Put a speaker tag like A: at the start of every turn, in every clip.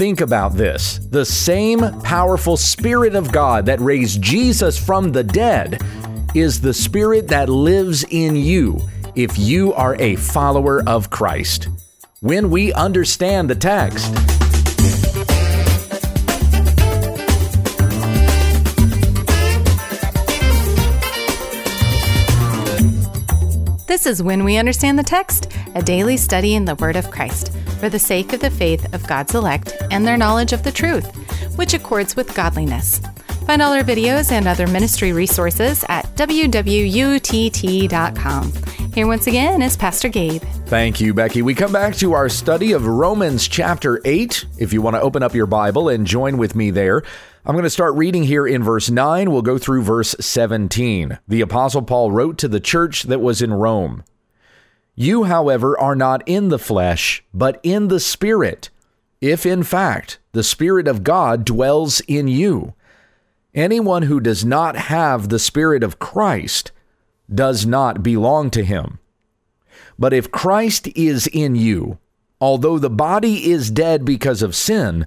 A: think about this. The same powerful Spirit of God that raised Jesus from the dead is the Spirit that lives in you if you are a follower of Christ. When we understand the text,
B: This is When We Understand the Text, a daily study in the Word of Christ for the sake of the faith of God's elect and their knowledge of the truth, which accords with godliness. Find all our videos and other ministry resources at www.utt.com. Here once again is Pastor Gabe.
A: Thank you, Becky. We come back to our study of Romans chapter 8. If you want to open up your Bible and join with me there, I'm going to start reading here in verse 9. We'll go through verse 17. The Apostle Paul wrote to the church that was in Rome You, however, are not in the flesh, but in the Spirit, if in fact the Spirit of God dwells in you. Anyone who does not have the Spirit of Christ does not belong to him. But if Christ is in you, although the body is dead because of sin,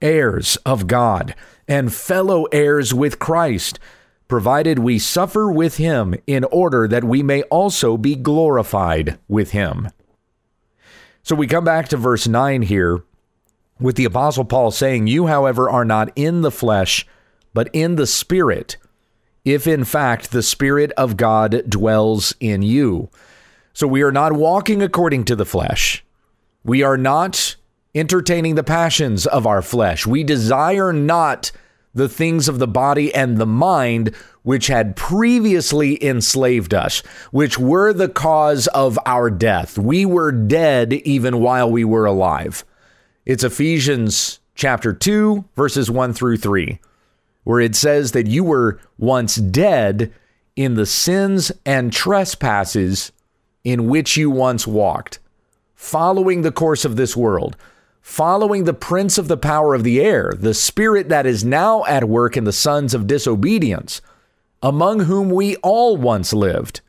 A: heirs of God, and fellow heirs with Christ, provided we suffer with him in order that we may also be glorified with him. So we come back to verse 9 here with the Apostle Paul saying, You, however, are not in the flesh, but in the Spirit, if in fact the Spirit of God dwells in you. So we are not walking according to the flesh. We are not entertaining the passions of our flesh. We desire not the things of the body and the mind which had previously enslaved us, which were the cause of our death. We were dead even while we were alive. It's Ephesians chapter 2, verses 1 through 3, where it says that you were once dead in the sins and trespasses in which you once walked, following the course of this world following the prince of the power of the air, the spirit that is now at work in the sons of disobedience, among whom we all once lived,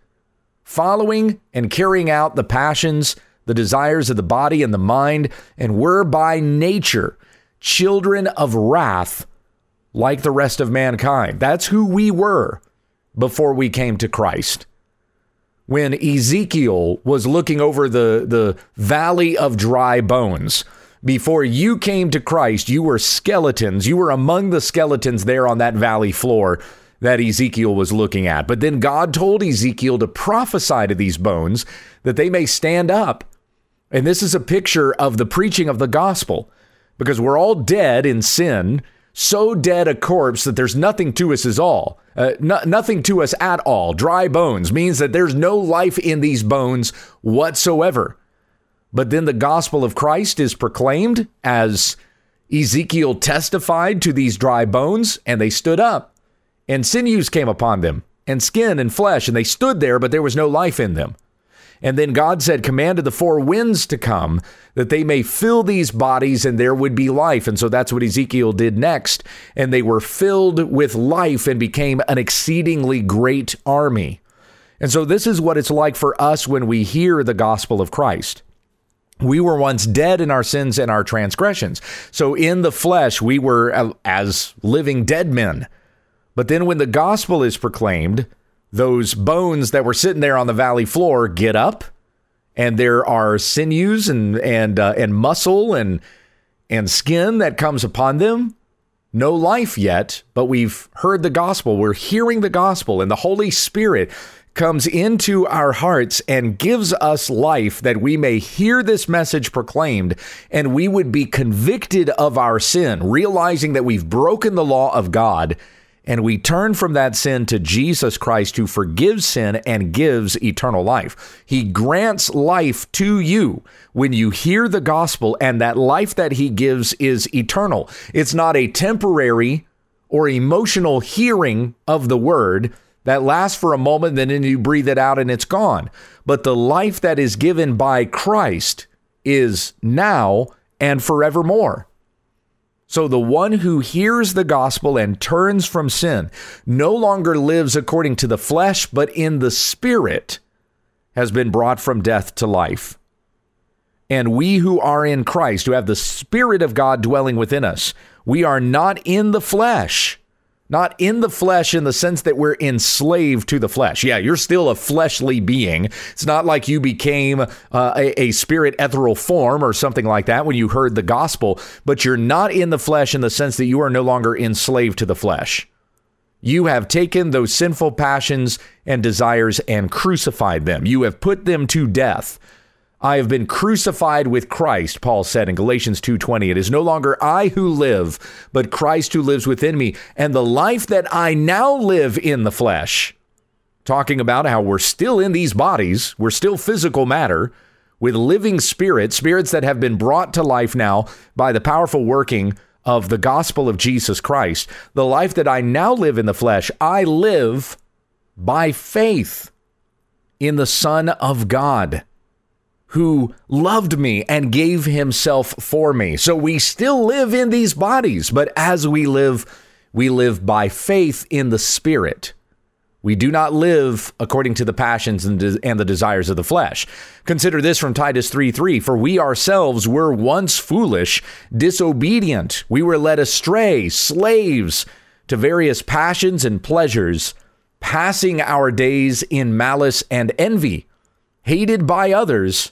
A: following and carrying out the passions, the desires of the body and the mind, and were by nature children of wrath like the rest of mankind. That's who we were before we came to Christ. When Ezekiel was looking over the, the valley of dry bones, before you came to Christ, you were skeletons. You were among the skeletons there on that valley floor that Ezekiel was looking at. But then God told Ezekiel to prophesy to these bones that they may stand up. And this is a picture of the preaching of the gospel because we're all dead in sin, so dead a corpse that there's nothing to us at all. Uh, no, nothing to us at all. Dry bones means that there's no life in these bones whatsoever. But then the gospel of Christ is proclaimed as Ezekiel testified to these dry bones, and they stood up. And sinews came upon them, and skin and flesh, and they stood there, but there was no life in them. And then God said, commanded the four winds to come, that they may fill these bodies, and there would be life. And so that's what Ezekiel did next. And they were filled with life and became an exceedingly great army. And so this is what it's like for us when we hear the gospel of Christ. We were once dead in our sins and our transgressions. So in the flesh, we were as living dead men. But then when the gospel is proclaimed, those bones that were sitting there on the valley floor get up, and there are sinews and and uh, and muscle and and skin that comes upon them? No life yet, but we've heard the gospel. We're hearing the gospel, and the Holy Spirit comes into our hearts and gives us life that we may hear this message proclaimed and we would be convicted of our sin, realizing that we've broken the law of God and we turn from that sin to Jesus Christ who forgives sin and gives eternal life. He grants life to you when you hear the gospel, and that life that He gives is eternal. It's not a temporary or emotional hearing of the word that lasts for a moment, then you breathe it out and it's gone. But the life that is given by Christ is now and forevermore. So the one who hears the gospel and turns from sin no longer lives according to the flesh, but in the spirit has been brought from death to life. And we who are in Christ, who have the Spirit of God dwelling within us, we are not in the flesh not in the flesh in the sense that we're enslaved to the flesh. Yeah, you're still a fleshly being. It's not like you became uh, a, a spirit ethereal form or something like that when you heard the gospel, but you're not in the flesh in the sense that you are no longer enslaved to the flesh. You have taken those sinful passions and desires and crucified them. You have put them to death. I have been crucified with Christ, Paul said in Galatians 2:20. It is no longer I who live, but Christ who lives within me, and the life that I now live in the flesh. Talking about how we're still in these bodies, we're still physical matter with living spirits, spirits that have been brought to life now by the powerful working of the gospel of Jesus Christ. The life that I now live in the flesh, I live by faith in the Son of God who loved me and gave himself for me. So we still live in these bodies, but as we live, we live by faith in the Spirit. We do not live according to the passions and, de- and the desires of the flesh. Consider this from Titus 3 3 For we ourselves were once foolish, disobedient. We were led astray, slaves to various passions and pleasures, passing our days in malice and envy, hated by others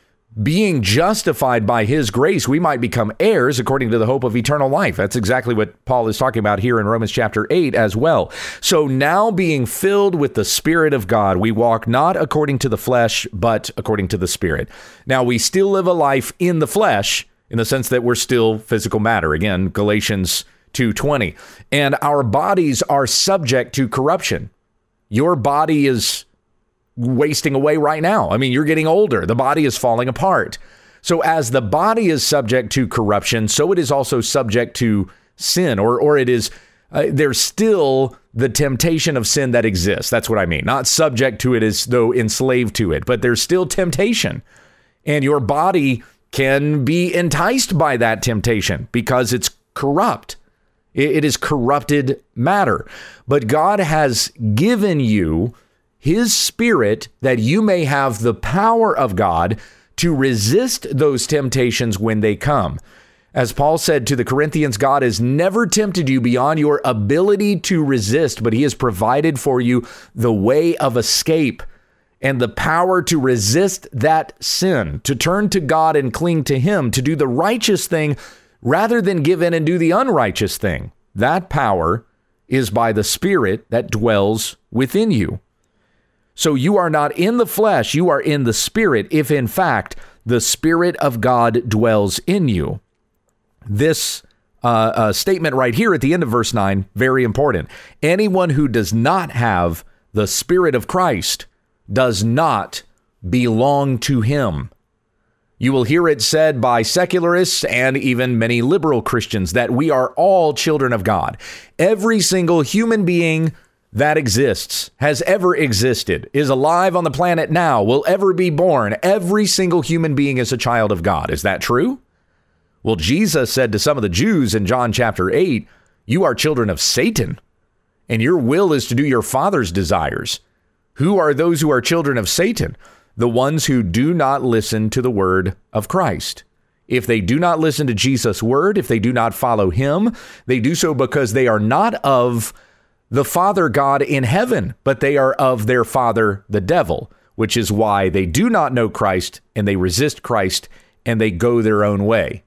A: being justified by his grace, we might become heirs according to the hope of eternal life. That's exactly what Paul is talking about here in Romans chapter 8 as well. So now being filled with the Spirit of God, we walk not according to the flesh, but according to the Spirit. Now we still live a life in the flesh in the sense that we're still physical matter. Again, Galatians 2:20. And our bodies are subject to corruption. Your body is wasting away right now. I mean, you're getting older, the body is falling apart. So, as the body is subject to corruption, so it is also subject to sin, or, or it is, uh, there's still the temptation of sin that exists. That's what I mean. Not subject to it as though enslaved to it, but there's still temptation. And your body can be enticed by that temptation because it's corrupt. It is corrupted matter. But God has given you his spirit that you may have the power of God to resist those temptations when they come. As Paul said to the Corinthians, God has never tempted you beyond your ability to resist, but he has provided for you the way of escape and the power to resist that sin, to turn to God and cling to him, to do the righteous thing rather than give in and do the unrighteous thing. That power is by the Spirit that dwells within you. So you are not in the flesh, you are in the spirit, if in fact the spirit of God dwells in you. This uh, uh, statement right here at the end of verse 9, very important. Anyone who does not have the spirit of Christ does not belong to him. You will hear it said by secularists and even many liberal Christians that we are all children of God. Every single human being that exists, has ever existed, is alive on the planet now, will ever be born. Every single human being is a child of God. Is that true? Well, Jesus said to some of the Jews in John chapter 8, You are children of Satan. and your will is to do your father's desires. Who are those who are children of Satan? The ones who do not listen to the word of Christ. If they do not listen to Jesus' word, if they do not follow him, they do so because they are not of the Father God in heaven, but they are of their father, the devil, which is why they do not know Christ and they resist Christ and they go their own way.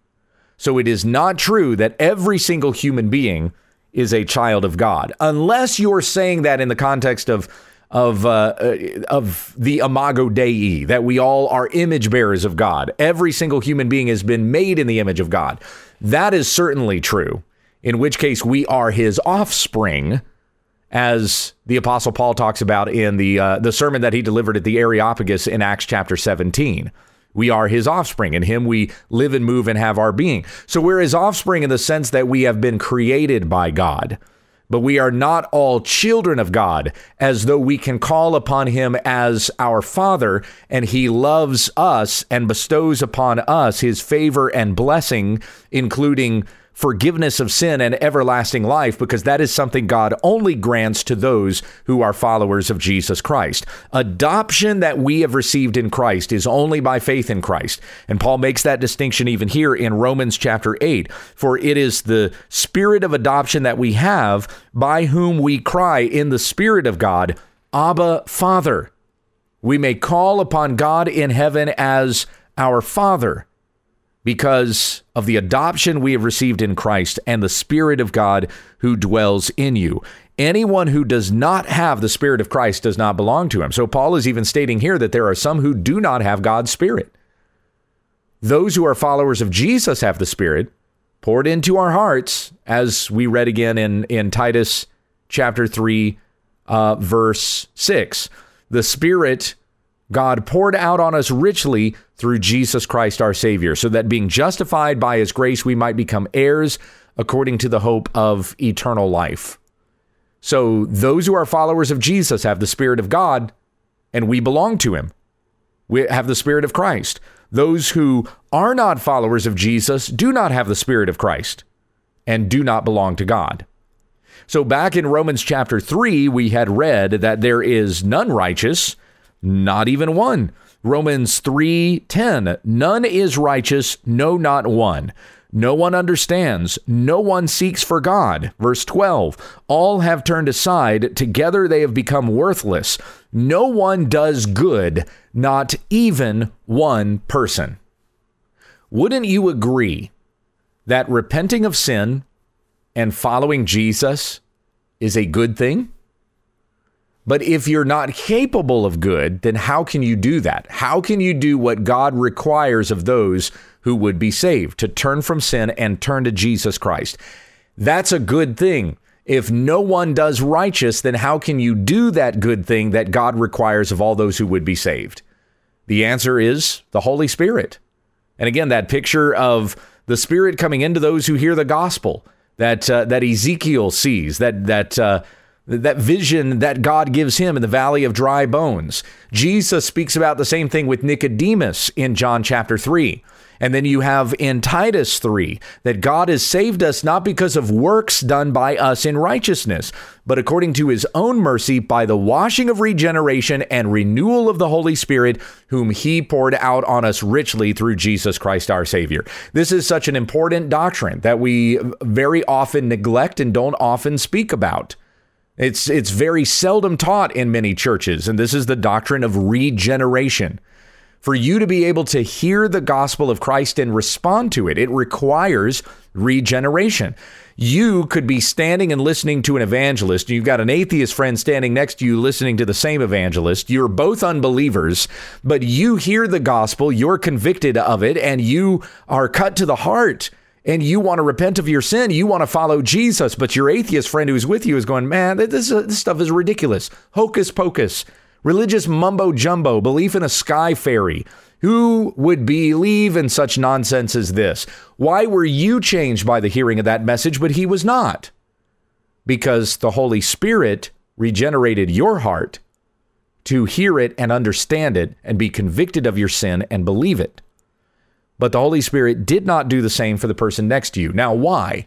A: So it is not true that every single human being is a child of God, unless you're saying that in the context of of uh, uh, of the imago dei that we all are image bearers of God. Every single human being has been made in the image of God. That is certainly true. In which case we are his offspring, as the apostle Paul talks about in the uh, the sermon that he delivered at the Areopagus in Acts chapter 17. We are his offspring. In him we live and move and have our being. So we're his offspring in the sense that we have been created by God but we are not all children of God, as though we can call upon him as our Father, and he loves us and bestows upon us his favor and blessing, including forgiveness of sin and everlasting life because that is something God only grants to those who are followers of Jesus Christ. Adoption that we have received in Christ is only by faith in Christ. And Paul makes that distinction even here in Romans chapter 8. For it is the spirit of adoption that we have by whom we cry in the spirit of God, Abba, Father. We may call upon God in heaven as our Father because of the adoption we have received in Christ and the Spirit of God who dwells in you. Anyone who does not have the Spirit of Christ does not belong to him. So Paul is even stating here that there are some who do not have God's Spirit. Those who are followers of Jesus have the Spirit poured into our hearts, as we read again in, in Titus chapter 3, uh, verse 6. The Spirit God poured out on us richly through Jesus Christ our Savior, so that being justified by his grace, we might become heirs according to the hope of eternal life. So those who are followers of Jesus have the Spirit of God, and we belong to him. We have the Spirit of Christ. Those who are not followers of Jesus do not have the Spirit of Christ and do not belong to God. So back in Romans chapter 3, we had read that there is none righteous not even one. Romans 3:10 None is righteous, no not one. No one understands, no one seeks for God. Verse 12 All have turned aside, together they have become worthless. No one does good, not even one person. Wouldn't you agree that repenting of sin and following Jesus is a good thing? But if you're not capable of good, then how can you do that? How can you do what God requires of those who would be saved to turn from sin and turn to Jesus Christ? That's a good thing. If no one does righteous, then how can you do that good thing that God requires of all those who would be saved? The answer is the Holy Spirit. And again, that picture of the Spirit coming into those who hear the gospel that uh, that Ezekiel sees, that that uh, that vision that God gives him in the valley of dry bones. Jesus speaks about the same thing with Nicodemus in John chapter 3. And then you have in Titus 3 that God has saved us not because of works done by us in righteousness, but according to his own mercy by the washing of regeneration and renewal of the Holy Spirit, whom he poured out on us richly through Jesus Christ our Savior. This is such an important doctrine that we very often neglect and don't often speak about. It's it's very seldom taught in many churches, and this is the doctrine of regeneration. For you to be able to hear the gospel of Christ and respond to it, it requires regeneration. You could be standing and listening to an evangelist. And you've got an atheist friend standing next to you listening to the same evangelist. You're both unbelievers, but you hear the gospel, you're convicted of it, and you are cut to the heart and you want to repent of your sin, you want to follow Jesus, but your atheist friend who's with you is going, man, this, uh, this stuff is ridiculous. Hocus pocus, religious mumbo jumbo, belief in a sky fairy. Who would believe in such nonsense as this? Why were you changed by the hearing of that message, but he was not? Because the Holy Spirit regenerated your heart to hear it and understand it and be convicted of your sin and believe it. But the Holy Spirit did not do the same for the person next to you. Now, why?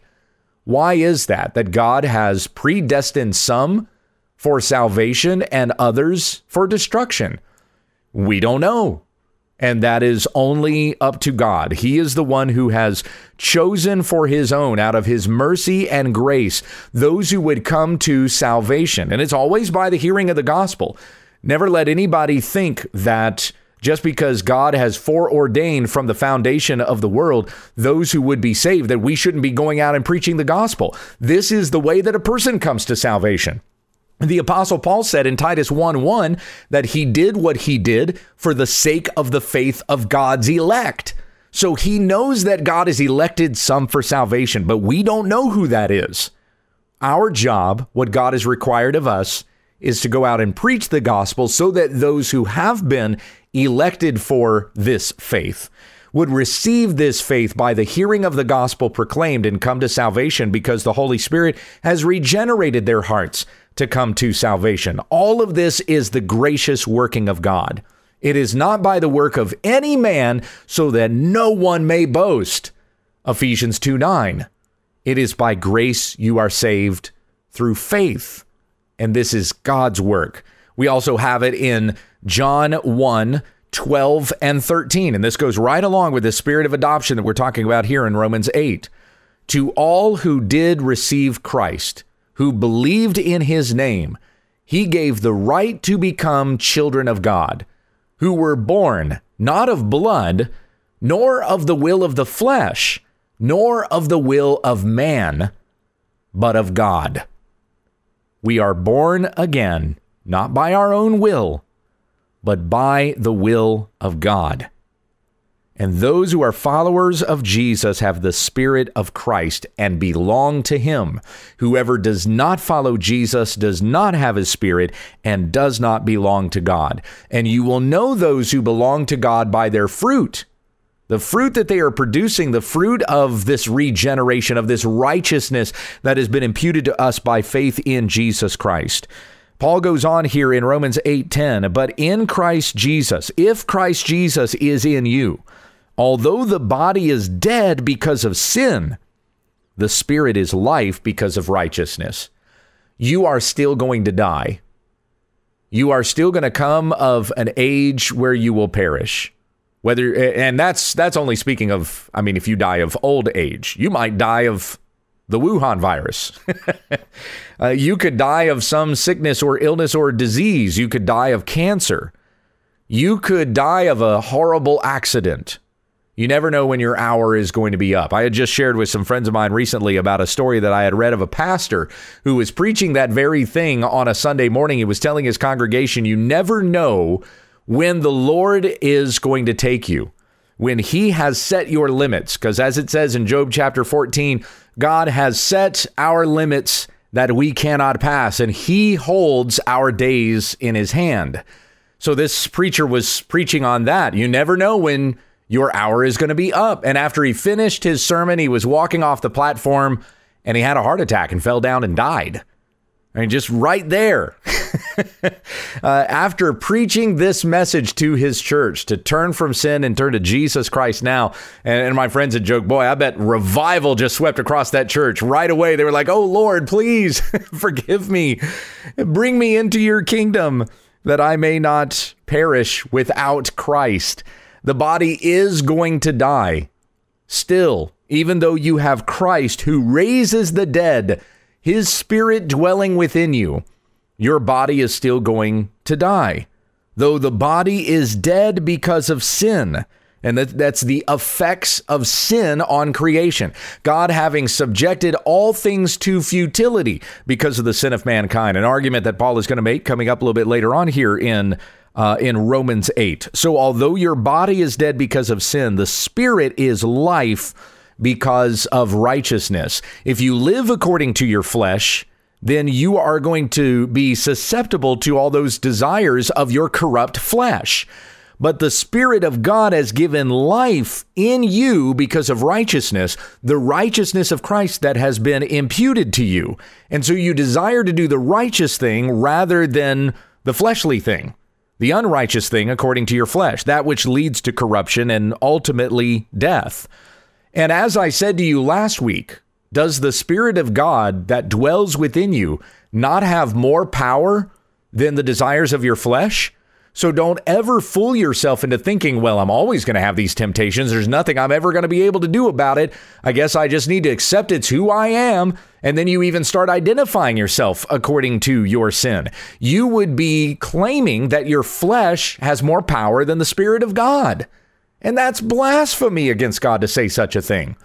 A: Why is that? That God has predestined some for salvation and others for destruction? We don't know. And that is only up to God. He is the one who has chosen for his own, out of his mercy and grace, those who would come to salvation. And it's always by the hearing of the gospel. Never let anybody think that just because God has foreordained from the foundation of the world those who would be saved, that we shouldn't be going out and preaching the gospel. This is the way that a person comes to salvation. The apostle Paul said in Titus 1 1 that he did what he did for the sake of the faith of God's elect. So he knows that God has elected some for salvation, but we don't know who that is. Our job, what God has required of us, is to go out and preach the gospel so that those who have been elected for this faith would receive this faith by the hearing of the gospel proclaimed and come to salvation because the Holy Spirit has regenerated their hearts to come to salvation. All of this is the gracious working of God. It is not by the work of any man, so that no one may boast. Ephesians 2 9. It is by grace you are saved through faith. And this is God's work. We also have it in John 1 12 and 13. And this goes right along with the spirit of adoption that we're talking about here in Romans 8. To all who did receive Christ, who believed in his name, he gave the right to become children of God, who were born not of blood, nor of the will of the flesh, nor of the will of man, but of God. We are born again, not by our own will, but by the will of God. And those who are followers of Jesus have the Spirit of Christ and belong to Him. Whoever does not follow Jesus does not have His Spirit and does not belong to God. And you will know those who belong to God by their fruit. The fruit that they are producing, the fruit of this regeneration, of this righteousness that has been imputed to us by faith in Jesus Christ. Paul goes on here in Romans 8:10, but in Christ Jesus, if Christ Jesus is in you, Although the body is dead because of sin, the spirit is life because of righteousness. You are still going to die. You are still going to come of an age where you will perish. Whether and that's that's only speaking of I mean if you die of old age, you might die of the Wuhan virus. uh, you could die of some sickness or illness or disease. You could die of cancer. You could die of a horrible accident. You never know when your hour is going to be up. I had just shared with some friends of mine recently about a story that I had read of a pastor who was preaching that very thing on a Sunday morning. He was telling his congregation, You never know when the Lord is going to take you, when He has set your limits. Because as it says in Job chapter 14, God has set our limits that we cannot pass, and He holds our days in His hand. So this preacher was preaching on that. You never know when your hour is going to be up. And after he finished his sermon, he was walking off the platform and he had a heart attack and fell down and died. I mean, just right there. uh, after preaching this message to his church to turn from sin and turn to Jesus Christ now, and, and my friends had joked, boy, I bet revival just swept across that church right away. They were like, oh, Lord, please forgive me. Bring me into your kingdom that I may not perish without Christ. The body is going to die. Still, even though you have Christ who raises the dead, his spirit dwelling within you, your body is still going to die. Though the body is dead because of sin, and that, that's the effects of sin on creation. God having subjected all things to futility because of the sin of mankind. An argument that Paul is going to make coming up a little bit later on here in uh, in Romans 8. So, although your body is dead because of sin, the spirit is life because of righteousness. If you live according to your flesh, then you are going to be susceptible to all those desires of your corrupt flesh. But the Spirit of God has given life in you because of righteousness, the righteousness of Christ that has been imputed to you. And so you desire to do the righteous thing rather than the fleshly thing the unrighteous thing according to your flesh, that which leads to corruption and ultimately death. And as I said to you last week, Does the Spirit of God that dwells within you not have more power than the desires of your flesh? So don't ever fool yourself into thinking, well, I'm always going to have these temptations. There's nothing I'm ever going to be able to do about it. I guess I just need to accept it's who I am. And then you even start identifying yourself according to your sin. You would be claiming that your flesh has more power than the Spirit of God. And that's blasphemy against God to say such a thing.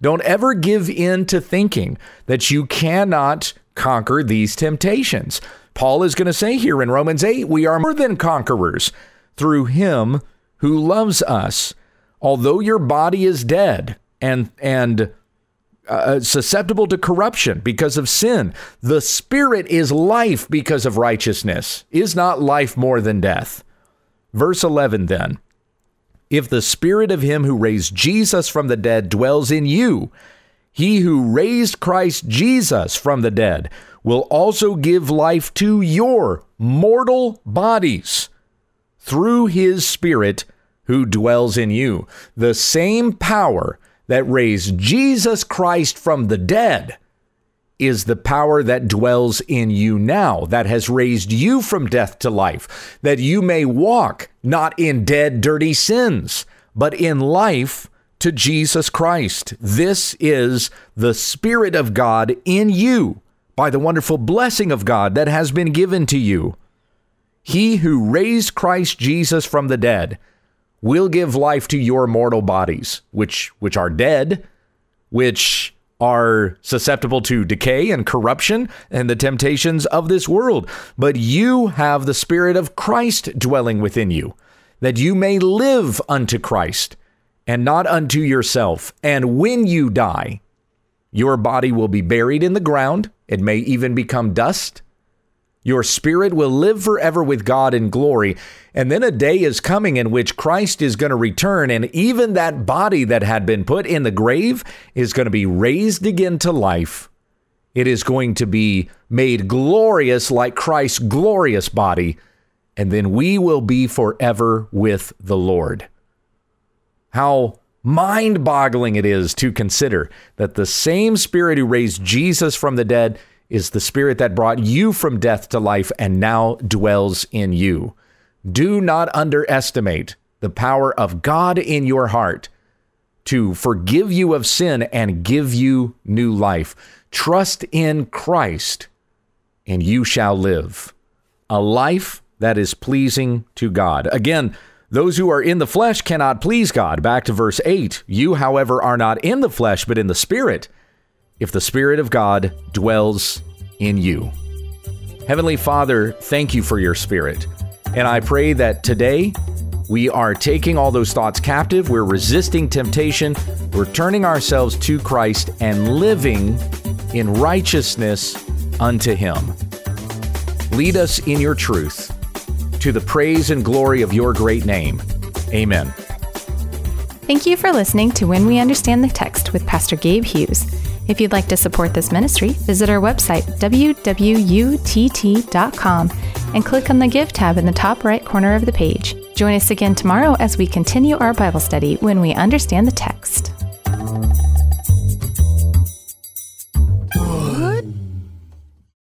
A: Don't ever give in to thinking that you cannot conquer these temptations. Paul is going to say here in Romans 8, we are more than conquerors through him who loves us. Although your body is dead and and uh, susceptible to corruption because of sin, the spirit is life because of righteousness. Is not life more than death? Verse 11 then. If the spirit of him who raised Jesus from the dead dwells in you, he who raised Christ Jesus from the dead will also give life to your mortal bodies through his Spirit who dwells in you. The same power that raised Jesus Christ from the dead is the power that dwells in you now, that has raised you from death to life, that you may walk not in dead, dirty sins, but in life to Jesus Christ. This is the Spirit of God in you by the wonderful blessing of God that has been given to you. He who raised Christ Jesus from the dead will give life to your mortal bodies, which which are dead, which are susceptible to decay and corruption and the temptations of this world. But you have the Spirit of Christ dwelling within you, that you may live unto Christ and not unto yourself. And when you die, your body will be buried in the ground. It may even become dust. Your spirit will live forever with God in glory. And then a day is coming in which Christ is going to return, and even that body that had been put in the grave is going to be raised again to life. It is going to be made glorious like Christ's glorious body, and then we will be forever with the Lord. How mind boggling it is to consider that the same Spirit who raised Jesus from the dead is the Spirit that brought you from death to life and now dwells in you. Do not underestimate the power of God in your heart to forgive you of sin and give you new life. Trust in Christ, and you shall live a life that is pleasing to God. Again, those who are in the flesh cannot please God. Back to verse 8. You, however, are not in the flesh, but in the Spirit, if the Spirit of God dwells in you. Heavenly Father, thank you for your Spirit. And I pray that today we are taking all those thoughts captive. We're resisting temptation. We're turning ourselves to Christ and living in righteousness unto Him. Lead us in your truth to the praise and glory of your great name. Amen.
B: Thank you for listening to When We Understand the Text with Pastor Gabe Hughes. If you'd like to support this ministry, visit our website, www.utt.com, and click on the Give tab in the top right corner of the page. Join us again tomorrow as we continue our Bible study when we understand the text.